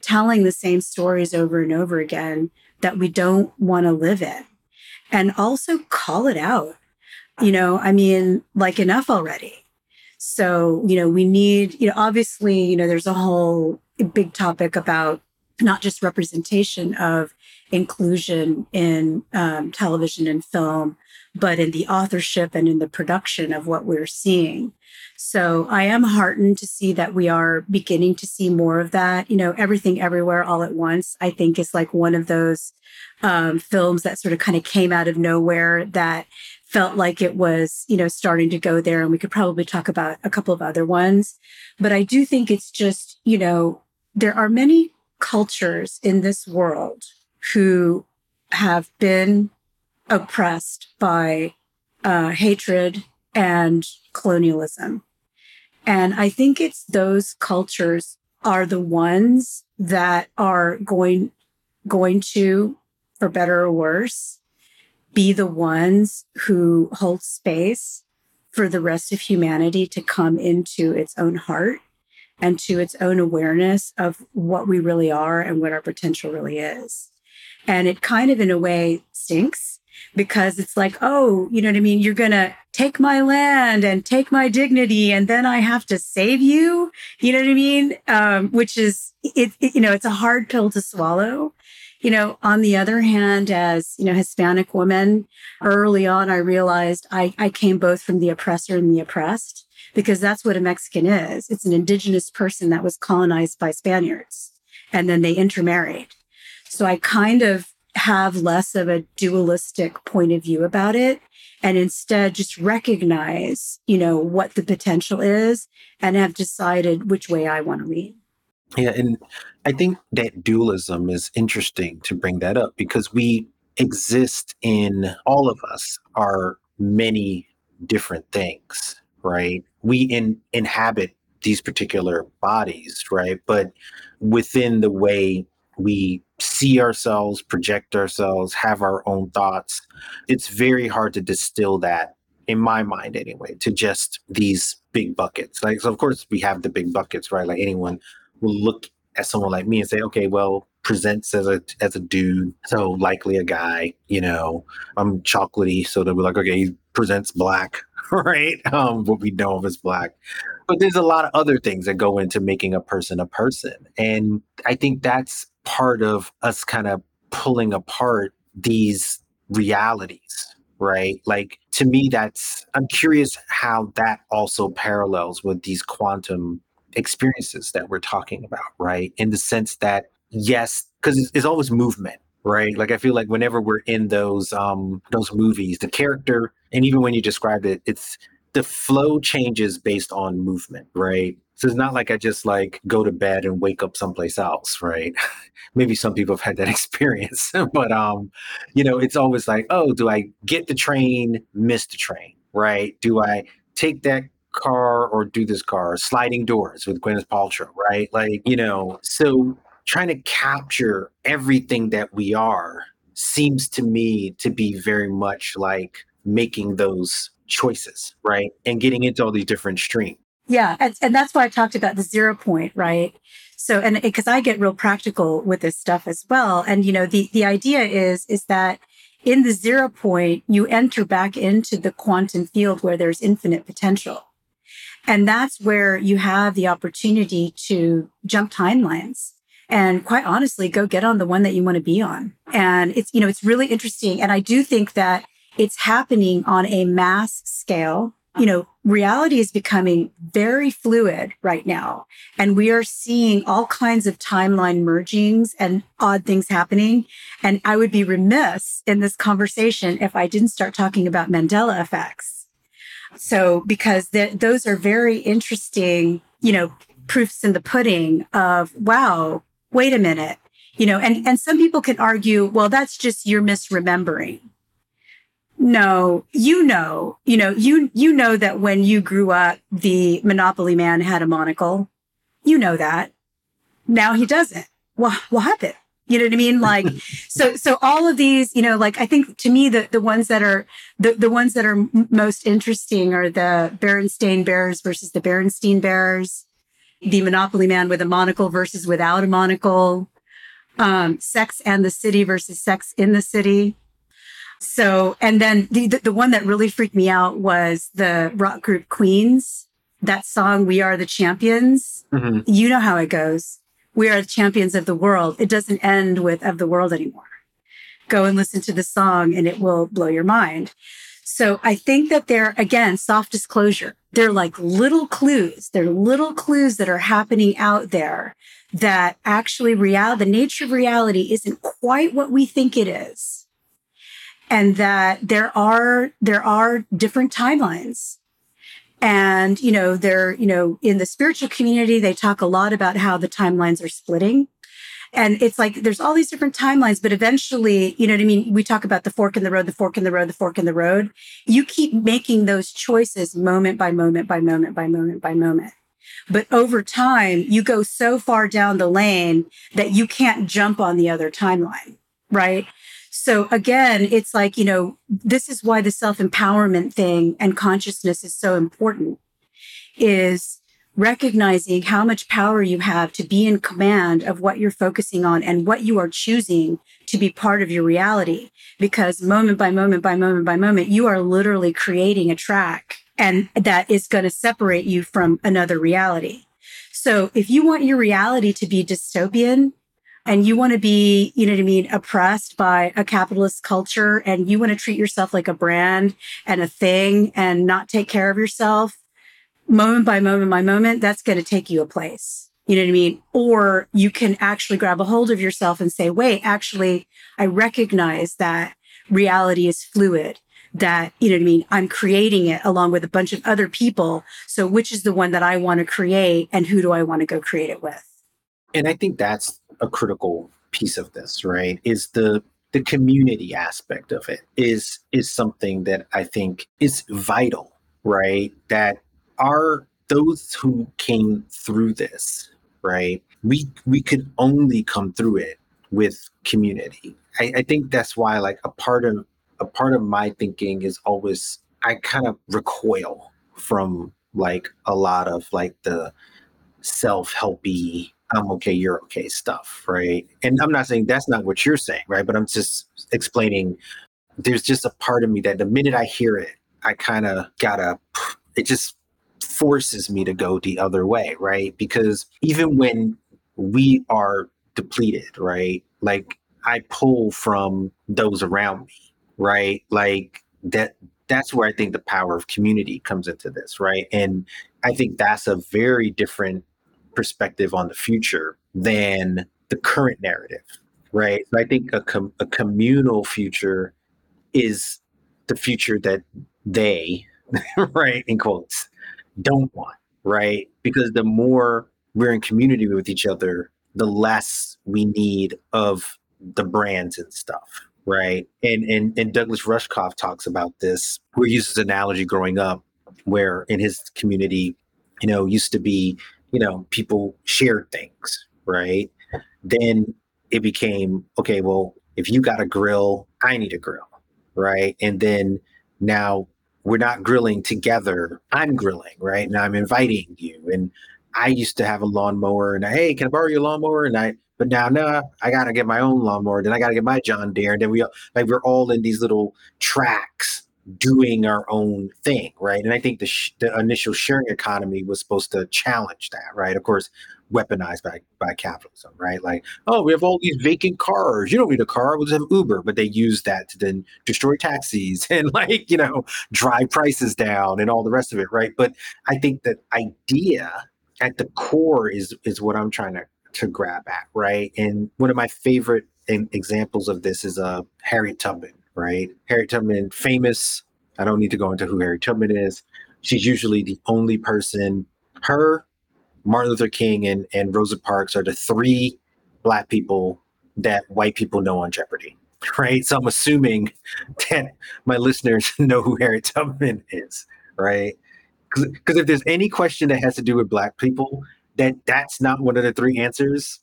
telling the same stories over and over again that we don't want to live in. And also call it out. You know i mean like enough already. So you know we need you know obviously you know there's a whole big topic about not just representation of inclusion in um, television and film but in the authorship and in the production of what we're seeing so I am heartened to see that we are beginning to see more of that. You know, everything everywhere all at once, I think is like one of those um, films that sort of kind of came out of nowhere that felt like it was, you know, starting to go there. And we could probably talk about a couple of other ones. But I do think it's just, you know, there are many cultures in this world who have been oppressed by uh, hatred and colonialism. And I think it's those cultures are the ones that are going going to, for better or worse, be the ones who hold space for the rest of humanity to come into its own heart and to its own awareness of what we really are and what our potential really is. And it kind of, in a way, stinks because it's like, oh, you know what I mean? You're going to take my land and take my dignity, and then I have to save you. You know what I mean? Um, which is, it, it, you know, it's a hard pill to swallow. You know, on the other hand, as, you know, Hispanic woman, early on, I realized I, I came both from the oppressor and the oppressed because that's what a Mexican is. It's an indigenous person that was colonized by Spaniards and then they intermarried. So I kind of have less of a dualistic point of view about it and instead just recognize, you know, what the potential is and have decided which way I want to lean. Yeah, and I think that dualism is interesting to bring that up because we exist in all of us are many different things, right? We in, inhabit these particular bodies, right? But within the way we see ourselves, project ourselves, have our own thoughts. It's very hard to distill that, in my mind anyway, to just these big buckets. Like, so of course, we have the big buckets, right? Like, anyone will look at someone like me and say, okay, well, presents as a as a dude, so likely a guy. You know, I'm chocolatey, so they'll be like, okay, he presents black, right? Um, what we know of as black. But there's a lot of other things that go into making a person a person, and I think that's part of us kind of pulling apart these realities right? Like to me that's i'm curious how that also parallels with these quantum experiences that we're talking about right? In the sense that yes because it's, it's, always movement right? Like i feel like whenever we're in those um those movies the character and even when you described it it's the flow changes based on movement right so it's not like I just like go to bed and wake up someplace else, right? Maybe some people have had that experience, but um, you know, it's always like, oh, do I get the train, miss the train, right? Do I take that car or do this car? Sliding doors with Gwyneth Paltrow, right? Like, you know, so trying to capture everything that we are seems to me to be very much like making those choices, right? And getting into all these different streams. Yeah. And, and that's why I talked about the zero point, right? So, and because I get real practical with this stuff as well. And, you know, the, the idea is, is that in the zero point, you enter back into the quantum field where there's infinite potential. And that's where you have the opportunity to jump timelines and quite honestly, go get on the one that you want to be on. And it's, you know, it's really interesting. And I do think that it's happening on a mass scale. You know, reality is becoming very fluid right now. And we are seeing all kinds of timeline mergings and odd things happening. And I would be remiss in this conversation if I didn't start talking about Mandela effects. So, because those are very interesting, you know, proofs in the pudding of, wow, wait a minute. You know, and, and some people can argue, well, that's just you're misremembering. No, you know, you know, you you know that when you grew up, the Monopoly man had a monocle. You know that. Now he doesn't. What what happened? You know what I mean? Like, so, so all of these, you know, like I think to me, the, the ones that are, the, the ones that are most interesting are the Berenstain Bears versus the Berenstein Bears, the Monopoly Man with a monocle versus without a monocle, um, Sex and the City versus Sex in the City. So, and then the, the, one that really freaked me out was the rock group Queens. That song, We Are the Champions. Mm-hmm. You know how it goes. We are the champions of the world. It doesn't end with of the world anymore. Go and listen to the song and it will blow your mind. So I think that they're, again, soft disclosure. They're like little clues. They're little clues that are happening out there that actually real, the nature of reality isn't quite what we think it is. And that there are, there are different timelines. And, you know, they're, you know, in the spiritual community, they talk a lot about how the timelines are splitting. And it's like there's all these different timelines, but eventually, you know what I mean? We talk about the fork in the road, the fork in the road, the fork in the road. You keep making those choices moment by moment by moment by moment by moment. But over time, you go so far down the lane that you can't jump on the other timeline, right? So again, it's like, you know, this is why the self empowerment thing and consciousness is so important is recognizing how much power you have to be in command of what you're focusing on and what you are choosing to be part of your reality. Because moment by moment by moment by moment, you are literally creating a track and that is going to separate you from another reality. So if you want your reality to be dystopian, and you want to be, you know what I mean, oppressed by a capitalist culture and you want to treat yourself like a brand and a thing and not take care of yourself, moment by moment by moment, that's going to take you a place. You know what I mean? Or you can actually grab a hold of yourself and say, wait, actually, I recognize that reality is fluid, that, you know what I mean? I'm creating it along with a bunch of other people. So which is the one that I want to create and who do I want to go create it with? And I think that's a critical piece of this, right? Is the the community aspect of it is is something that I think is vital, right? That are those who came through this, right? We we could only come through it with community. I, I think that's why like a part of a part of my thinking is always I kind of recoil from like a lot of like the self-helpy I'm okay, you're okay stuff, right? And I'm not saying that's not what you're saying, right? But I'm just explaining there's just a part of me that the minute I hear it, I kind of gotta, it just forces me to go the other way, right? Because even when we are depleted, right? Like I pull from those around me, right? Like that that's where I think the power of community comes into this, right? And I think that's a very different perspective on the future than the current narrative, right? So I think a, com- a communal future is the future that they, right, in quotes, don't want, right? Because the more we're in community with each other, the less we need of the brands and stuff, right? And and and Douglas Rushkoff talks about this. Where he uses analogy growing up, where in his community, you know, used to be, you know, people shared things, right? Then it became okay. Well, if you got a grill, I need a grill, right? And then now we're not grilling together. I'm grilling, right? And I'm inviting you. And I used to have a lawnmower and hey, can I borrow your lawnmower? And I, but now, no, I gotta get my own lawnmower. Then I gotta get my John Deere. And then we like we're all in these little tracks doing our own thing, right? And I think the sh- the initial sharing economy was supposed to challenge that, right? Of course, weaponized by by capitalism, right? Like, oh, we have all these vacant cars. You don't need a car. We'll just have Uber. But they use that to then destroy taxis and like, you know, drive prices down and all the rest of it, right? But I think that idea at the core is is what I'm trying to to grab at, right? And one of my favorite examples of this is uh Harriet Tubman, right? Harriet Tubman, famous. I don't need to go into who Harriet Tubman is. She's usually the only person. Her Martin Luther King and, and Rosa Parks are the three black people that white people know on Jeopardy, right? So I'm assuming that my listeners know who Harriet Tubman is, right? Because if there's any question that has to do with black people, that that's not one of the three answers.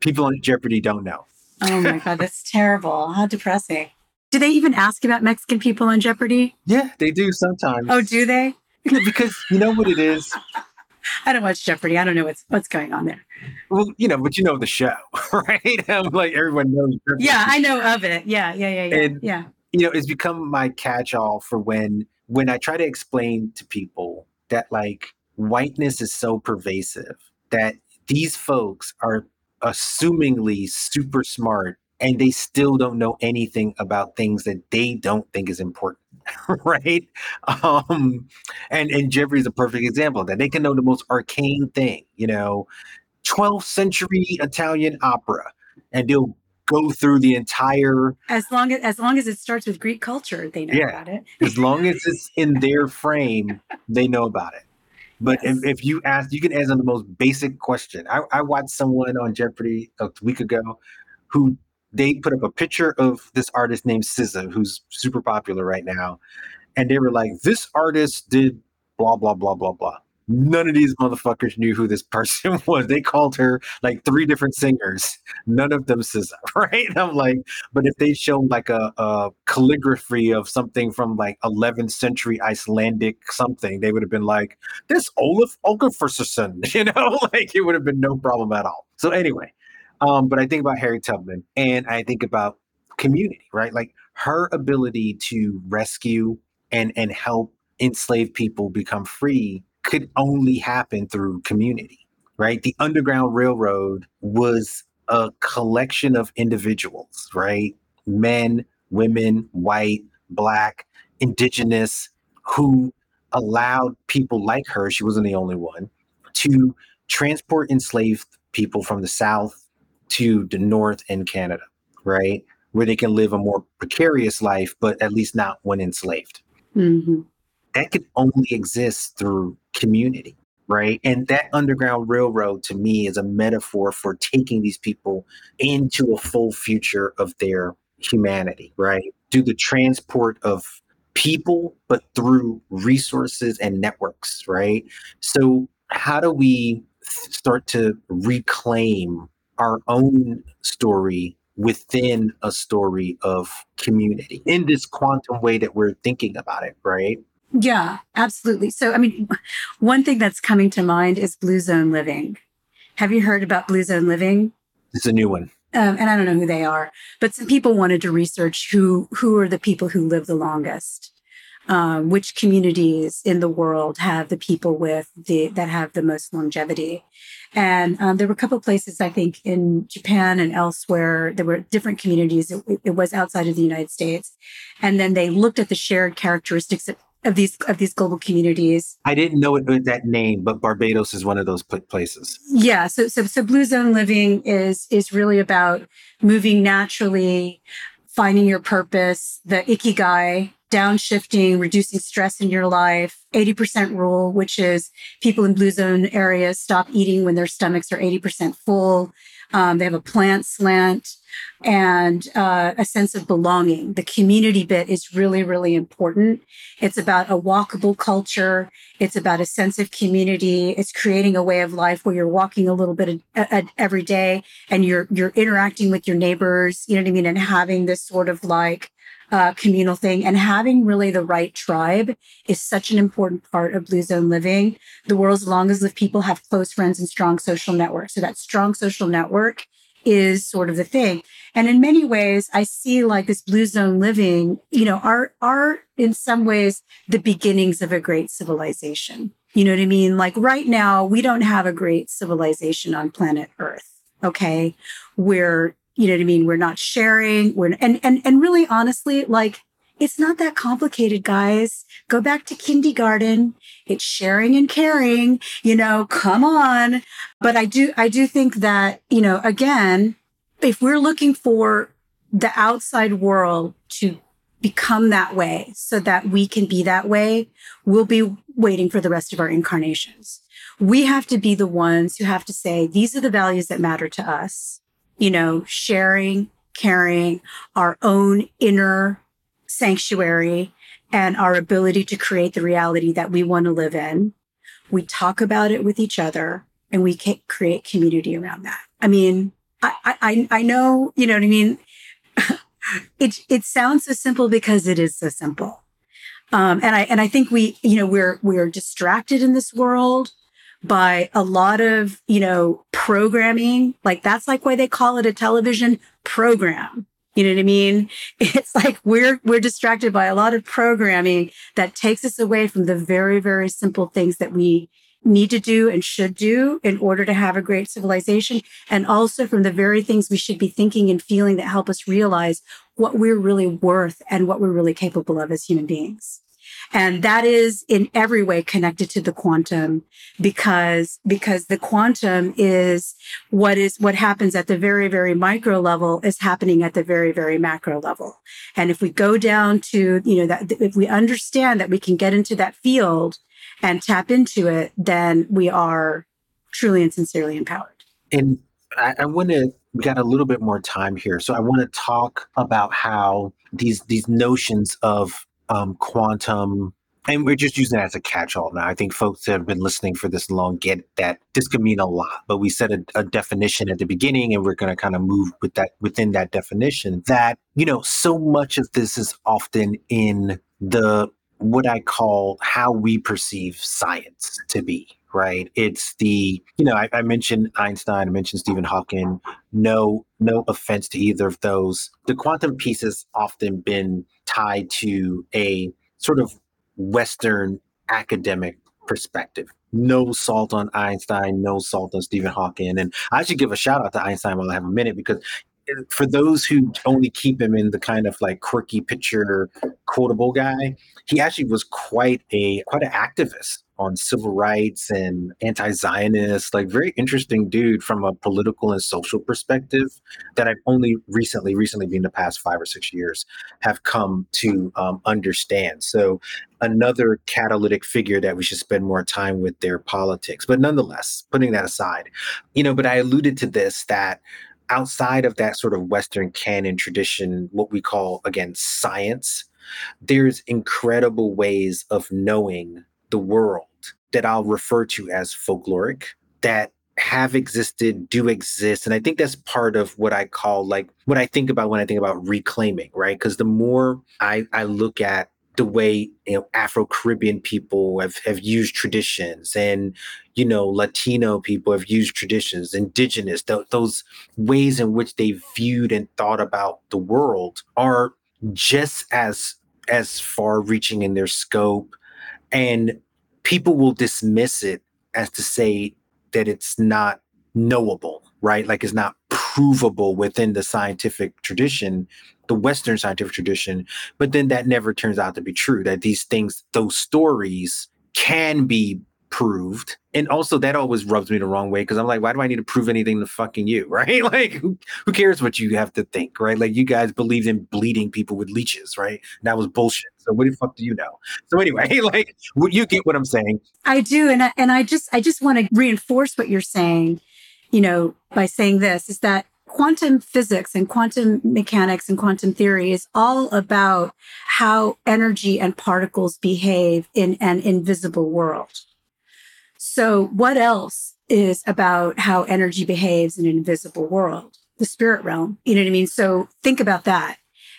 People on Jeopardy don't know. Oh my god, that's terrible! How depressing. Do they even ask about Mexican people on Jeopardy? Yeah, they do sometimes. Oh, do they? because you know what it is. I don't watch Jeopardy. I don't know what's what's going on there. Well, you know, but you know the show, right? I'm like everyone knows. Jeopardy. Yeah, I know of it. Yeah, yeah, yeah, yeah. And, yeah. You know, it's become my catch-all for when when I try to explain to people that like whiteness is so pervasive that these folks are assumingly super smart and they still don't know anything about things that they don't think is important right? Um and and Jeopardy is a perfect example that. They can know the most arcane thing you know 12th century italian opera and they'll go through the entire as long as as long as it starts with greek culture they know yeah, about it. As long as it's in their frame they know about it. But yes. if, if you ask you can answer the most basic question. I, I watched someone on jeopardy a week ago who they put up a picture of this artist named SZA, who's super popular right now. And they were like, this artist did blah, blah, blah, blah, blah. None of these motherfuckers knew who this person was. They called her like three different singers. None of them SZA, right? I'm like, but if they showed like a, a calligraphy of something from like 11th century Icelandic something, they would have been like, this Olaf Olgafurson, you know, like it would have been no problem at all. So anyway, um, but I think about Harriet Tubman and I think about community, right? Like her ability to rescue and and help enslaved people become free could only happen through community, right? The Underground Railroad was a collection of individuals, right? Men, women, white, black, indigenous, who allowed people like her, she wasn't the only one, to transport enslaved people from the South to the North and Canada, right? Where they can live a more precarious life, but at least not when enslaved. Mm-hmm. That could only exist through community, right? And that Underground Railroad to me is a metaphor for taking these people into a full future of their humanity, right? Do the transport of people, but through resources and networks, right? So, how do we start to reclaim our own story within a story of community in this quantum way that we're thinking about it, right? Yeah, absolutely. So, I mean, one thing that's coming to mind is Blue Zone Living. Have you heard about Blue Zone Living? It's a new one. Um, and I don't know who they are, but some people wanted to research who who are the people who live the longest um, which communities in the world have the people with the that have the most longevity. And um, there were a couple of places, I think, in Japan and elsewhere. There were different communities. It, it, was outside of the United States, and then they looked at the shared characteristics of, of these of these global communities. I didn't know it that name, but Barbados is one of those places. Yeah. So so so blue zone living is is really about moving naturally, finding your purpose, the ikigai downshifting, reducing stress in your life, 80% rule, which is people in blue zone areas stop eating when their stomachs are 80% full. Um, they have a plant slant and uh, a sense of belonging. The community bit is really, really important. It's about a walkable culture. It's about a sense of community. It's creating a way of life where you're walking a little bit every day and you're you're interacting with your neighbors. You know what I mean, and having this sort of like uh, communal thing. And having really the right tribe is such an important part of Blue Zone living. The world's longest lived people have close friends and strong social networks. So that strong social network is sort of the thing. And in many ways, I see like this blue zone living, you know, are are in some ways the beginnings of a great civilization. You know what I mean? Like right now, we don't have a great civilization on planet Earth. Okay. We're, you know what I mean? We're not sharing. We're, and, and, and really honestly, like, it's not that complicated, guys. Go back to kindergarten. It's sharing and caring, you know, come on. But I do, I do think that, you know, again, if we're looking for the outside world to become that way so that we can be that way, we'll be waiting for the rest of our incarnations. We have to be the ones who have to say, these are the values that matter to us. You know, sharing, caring, our own inner sanctuary, and our ability to create the reality that we want to live in. We talk about it with each other and we create community around that. I mean, I, I, I know, you know what I mean? it it sounds so simple because it is so simple. Um, and I and I think we you know we're we're distracted in this world by a lot of you know programming. Like that's like why they call it a television program. You know what I mean? It's like we're we're distracted by a lot of programming that takes us away from the very very simple things that we need to do and should do in order to have a great civilization. And also from the very things we should be thinking and feeling that help us realize what we're really worth and what we're really capable of as human beings. And that is in every way connected to the quantum because, because the quantum is what is, what happens at the very, very micro level is happening at the very, very macro level. And if we go down to, you know, that if we understand that we can get into that field and tap into it, then we are truly and sincerely empowered. And I, I want to we got a little bit more time here, so I want to talk about how these these notions of um, quantum and we're just using that as a catch-all now. I think folks that have been listening for this long get that this can mean a lot, but we set a, a definition at the beginning, and we're going to kind of move with that within that definition. That you know, so much of this is often in the what I call how we perceive science to be, right? It's the, you know, I, I, mentioned Einstein, I mentioned Stephen Hawking. No, no offense to either of those. The quantum piece has often been tied to a sort of Western academic perspective. No salt on Einstein, no salt on Stephen Hawking. And I should give a shout out to Einstein while I have a minute because for those who only keep him in the kind of like quirky picture quotable guy, he actually was quite a quite an activist on civil rights and anti-Zionist, like very interesting dude from a political and social perspective that I've only recently, recently been the past five or six years, have come to um, understand. So another catalytic figure that we should spend more time with their politics. But nonetheless, putting that aside, you know, but I alluded to this that outside of that sort of Western canon tradition, what we call, again, science, there's incredible ways of knowing the world that I'll refer to as folkloric that have existed, do exist. And I think that's part of what I call like what I think about when I think about reclaiming, right? Because the more I, I look at the way you know Afro Caribbean people have, have used traditions and you know Latino people have used traditions, indigenous, th- those ways in which they viewed and thought about the world are just as as far reaching in their scope and people will dismiss it as to say that it's not knowable, right? Like it's not provable within the scientific tradition, the Western scientific tradition. But then that never turns out to be true, that these things, those stories can be proved. And also that always rubs me the wrong way because I'm like, why do I need to prove anything to fucking you? Right? Like who, who cares what you have to think, right? Like you guys believed in bleeding people with leeches, right? That was bullshit. So what the fuck do you know? So anyway, like you get what I'm saying. I do. And I, and I just I just want to reinforce what you're saying, you know, by saying this is that quantum physics and quantum mechanics and quantum theory is all about how energy and particles behave in an invisible world. So, what else is about how energy behaves in an invisible world? The spirit realm. You know what I mean? So, think about that.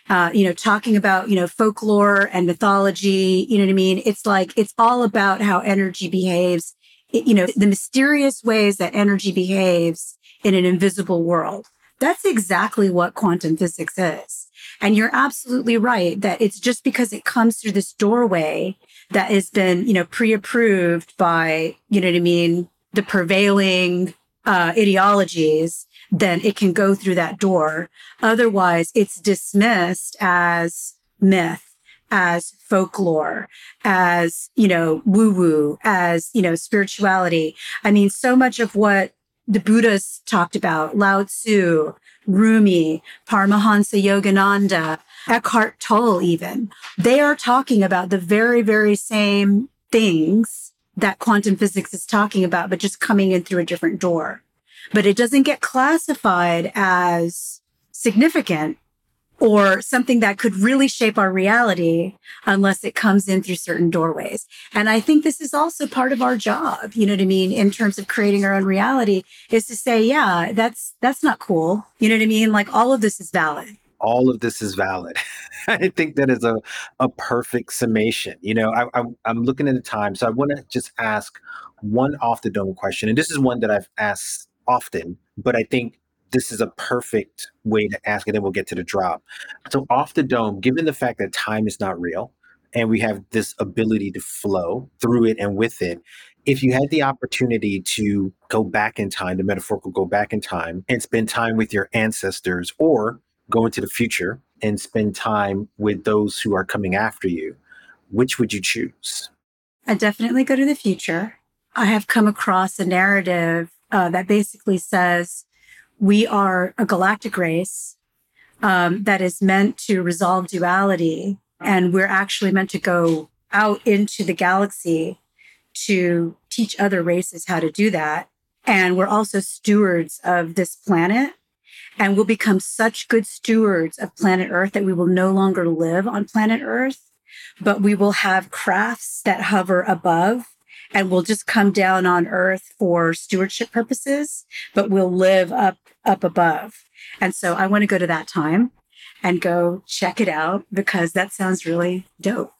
Uh, you know, talking about, you know, folklore and mythology, you know what I mean? It's like, it's all about how energy behaves, you know, the mysterious ways that energy behaves in an invisible world. That's exactly what quantum physics is. And you're absolutely right that it's just because it comes through this doorway that has been, you know, pre-approved by, you know what I mean, the prevailing uh, ideologies, then it can go through that door. Otherwise, it's dismissed as myth, as folklore, as, you know, woo woo, as, you know, spirituality. I mean, so much of what the Buddhas talked about, Lao Tzu, Rumi, Paramahansa Yogananda, Eckhart Tolle, even, they are talking about the very, very same things that quantum physics is talking about, but just coming in through a different door. But it doesn't get classified as significant or something that could really shape our reality unless it comes in through certain doorways. And I think this is also part of our job, you know what I mean, in terms of creating our own reality is to say, yeah, that's that's not cool. You know what I mean? Like all of this is valid. All of this is valid. I think that is a, a perfect summation. You know, I, I, I'm looking at the time, so I want to just ask one off the dome question, and this is one that I've asked often, but I think this is a perfect way to ask and we'll get to the drop. So, off the dome, given the fact that time is not real and we have this ability to flow through it and with it, if you had the opportunity to go back in time, the metaphorical go back in time and spend time with your ancestors or go into the future and spend time with those who are coming after you, which would you choose? I definitely go to the future. I have come across a narrative uh, that basically says we are a galactic race um, that is meant to resolve duality. And we're actually meant to go out into the galaxy to teach other races how to do that. And we're also stewards of this planet. And we'll become such good stewards of planet Earth that we will no longer live on planet Earth, but we will have crafts that hover above and we'll just come down on earth for stewardship purposes, but we'll live up up above. And so I want to go to that time and go check it out because that sounds really dope.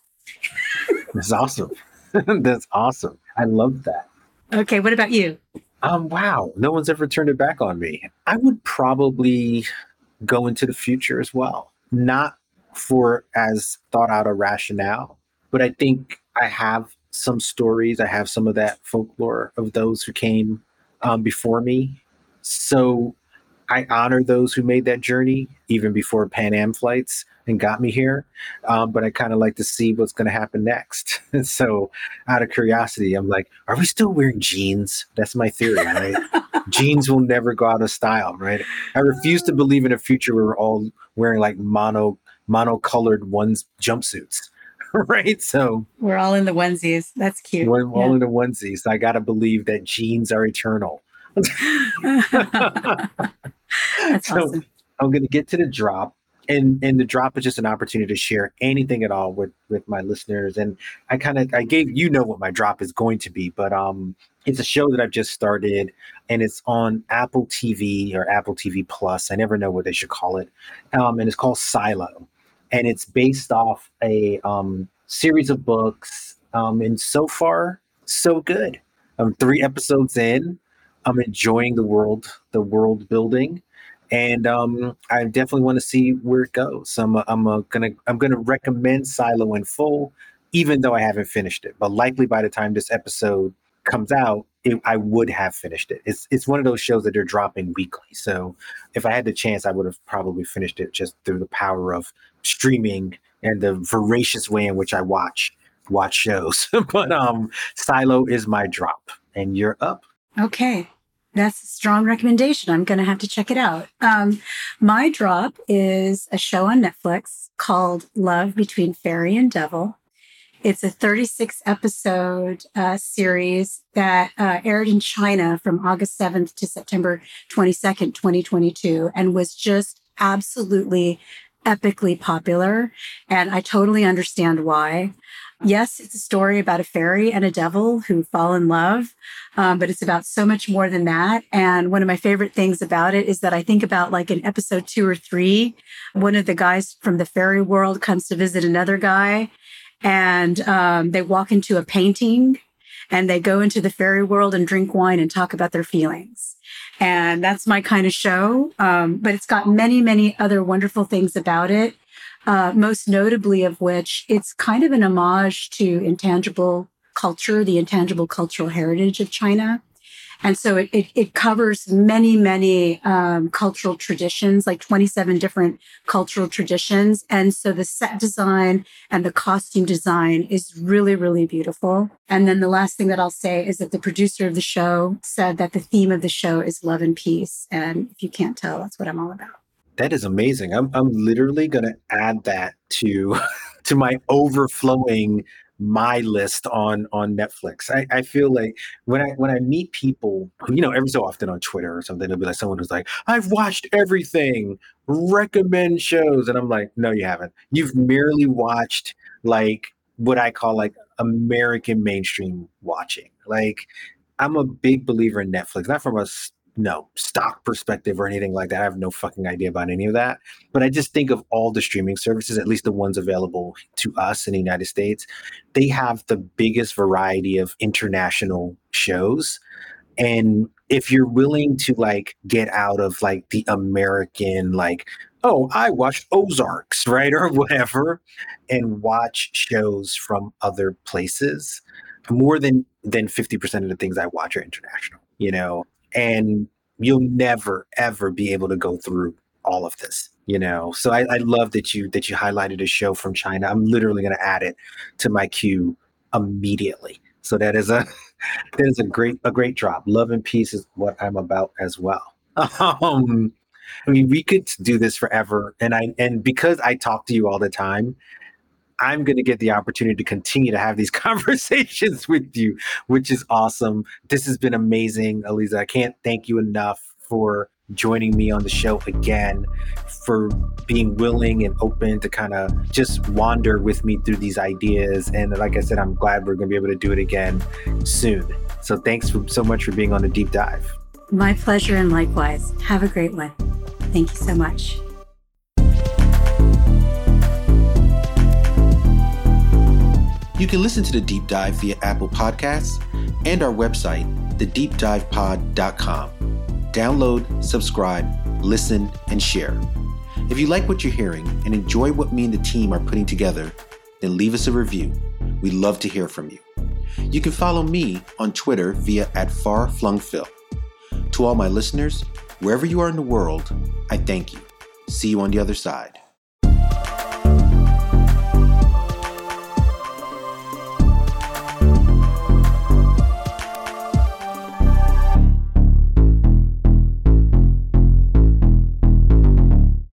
That's awesome. That's awesome. I love that. Okay, what about you? Um, wow, no one's ever turned it back on me. I would probably go into the future as well. Not for as thought out a rationale, but I think I have some stories. I have some of that folklore of those who came um, before me. So I honor those who made that journey even before Pan Am flights and got me here. Um, but I kind of like to see what's going to happen next. so, out of curiosity, I'm like, are we still wearing jeans? That's my theory, right? jeans will never go out of style, right? I refuse to believe in a future where we're all wearing like mono mono-colored ones jumpsuits. right? So we're all in the onesies. That's cute. We're yeah. all in the onesies. I got to believe that jeans are eternal. That's so awesome. I'm going to get to the drop. And, and the drop is just an opportunity to share anything at all with with my listeners and i kind of i gave you know what my drop is going to be but um it's a show that i've just started and it's on apple tv or apple tv plus i never know what they should call it um and it's called silo and it's based off a um, series of books. Um, and so far, so good. I'm three episodes in. I'm enjoying the world, the world building, and um, I definitely want to see where it goes. I'm, I'm uh, gonna I'm gonna recommend Silo in full, even though I haven't finished it. But likely by the time this episode comes out, it, I would have finished it. It's it's one of those shows that they're dropping weekly. So if I had the chance, I would have probably finished it just through the power of streaming and the voracious way in which I watch watch shows. but um, Silo is my drop, and you're up. Okay. That's a strong recommendation. I'm going to have to check it out. Um, my drop is a show on Netflix called Love Between Fairy and Devil. It's a 36 episode uh, series that uh, aired in China from August 7th to September 22nd, 2022, and was just absolutely epically popular. And I totally understand why. Yes, it's a story about a fairy and a devil who fall in love, um, but it's about so much more than that. And one of my favorite things about it is that I think about like in episode two or three, one of the guys from the fairy world comes to visit another guy and um, they walk into a painting and they go into the fairy world and drink wine and talk about their feelings. And that's my kind of show. Um, but it's got many, many other wonderful things about it. Uh, most notably of which it's kind of an homage to intangible culture, the intangible cultural heritage of China. And so it, it, it covers many, many um, cultural traditions, like 27 different cultural traditions. And so the set design and the costume design is really, really beautiful. And then the last thing that I'll say is that the producer of the show said that the theme of the show is love and peace. And if you can't tell, that's what I'm all about. That is amazing. I'm, I'm literally going to add that to to my overflowing my list on on Netflix. I, I feel like when I when I meet people, you know, every so often on Twitter or something, it'll be like someone who's like, "I've watched everything, recommend shows," and I'm like, "No, you haven't. You've merely watched like what I call like American mainstream watching. Like, I'm a big believer in Netflix, not from a no stock perspective or anything like that. I have no fucking idea about any of that. But I just think of all the streaming services, at least the ones available to us in the United States, they have the biggest variety of international shows. And if you're willing to like get out of like the American, like, oh, I watched Ozarks, right? Or whatever, and watch shows from other places, more than than 50% of the things I watch are international, you know and you'll never ever be able to go through all of this you know? So I, I love that you that you highlighted a show from china. I'm literally going to add it to my queue immediately. So that is a that is a great a great drop. Love and peace is what i'm about as well. Um i mean we could do this forever and i and because i talk to you all the time I'm going to get the opportunity to continue to have these conversations with you, which is awesome. This has been amazing, Eliza. I can't thank you enough for joining me on the show again, for being willing and open to kind of just wander with me through these ideas. And like I said, I'm glad we're going to be able to do it again soon. So thanks for, so much for being on the deep dive. My pleasure, and likewise. Have a great one. Thank you so much. You can listen to the deep dive via Apple Podcasts and our website, thedeepdivepod.com. Download, subscribe, listen, and share. If you like what you're hearing and enjoy what me and the team are putting together, then leave us a review. We'd love to hear from you. You can follow me on Twitter via at farflungphil. To all my listeners, wherever you are in the world, I thank you. See you on the other side.